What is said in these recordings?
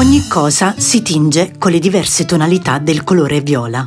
Ogni cosa si tinge con le diverse tonalità del colore viola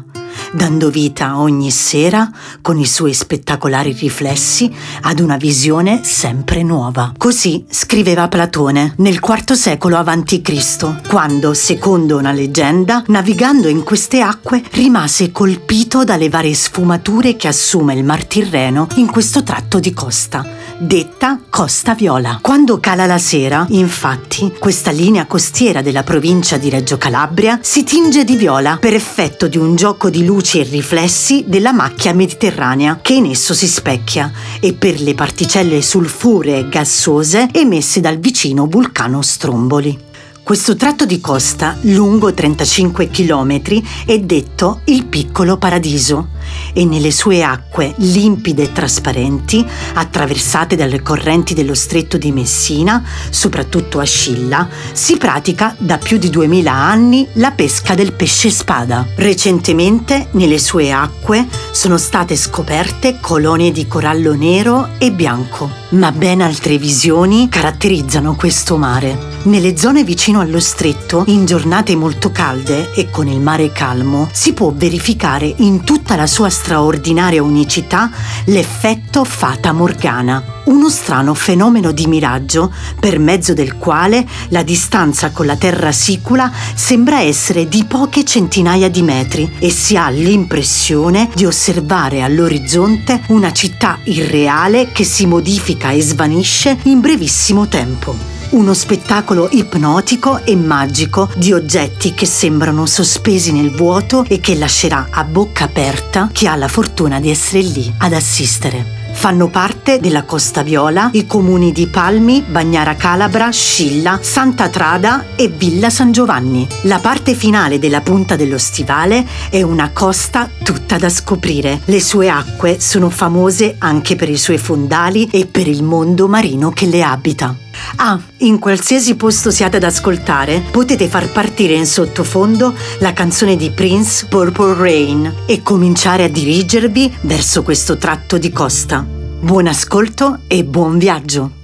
dando vita ogni sera, con i suoi spettacolari riflessi, ad una visione sempre nuova. Così scriveva Platone nel IV secolo a.C., quando, secondo una leggenda, navigando in queste acque, rimase colpito dalle varie sfumature che assume il Mar Tirreno in questo tratto di costa detta Costa Viola. Quando cala la sera, infatti, questa linea costiera della provincia di Reggio Calabria si tinge di viola per effetto di un gioco di luci e riflessi della macchia mediterranea che in esso si specchia e per le particelle sulfuree gassose emesse dal vicino vulcano Stromboli. Questo tratto di costa, lungo 35 km, è detto il piccolo paradiso e nelle sue acque limpide e trasparenti, attraversate dalle correnti dello stretto di Messina, soprattutto a Scilla, si pratica da più di 2000 anni la pesca del pesce spada. Recentemente nelle sue acque sono state scoperte colonie di corallo nero e bianco, ma ben altre visioni caratterizzano questo mare. Nelle zone vicino allo stretto, in giornate molto calde e con il mare calmo, si può verificare in tutta la sua straordinaria unicità l'effetto Fata Morgana, uno strano fenomeno di miraggio per mezzo del quale la distanza con la Terra sicula sembra essere di poche centinaia di metri e si ha l'impressione di osservare all'orizzonte una città irreale che si modifica e svanisce in brevissimo tempo uno spettacolo ipnotico e magico di oggetti che sembrano sospesi nel vuoto e che lascerà a bocca aperta chi ha la fortuna di essere lì ad assistere. Fanno parte della Costa Viola i comuni di Palmi, Bagnara Calabra, Scilla, Santa Trada e Villa San Giovanni. La parte finale della punta dello stivale è una costa tutta da scoprire. Le sue acque sono famose anche per i suoi fondali e per il mondo marino che le abita. Ah, in qualsiasi posto siate ad ascoltare, potete far partire in sottofondo la canzone di Prince Purple Rain e cominciare a dirigervi verso questo tratto di costa. Buon ascolto e buon viaggio!